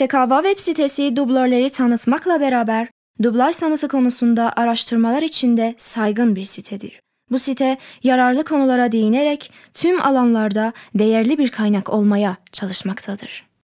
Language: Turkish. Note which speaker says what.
Speaker 1: Çekava web sitesi dublörleri tanıtmakla beraber dublaj sanatı konusunda araştırmalar içinde saygın bir sitedir. Bu site yararlı konulara değinerek tüm alanlarda değerli bir kaynak olmaya çalışmaktadır.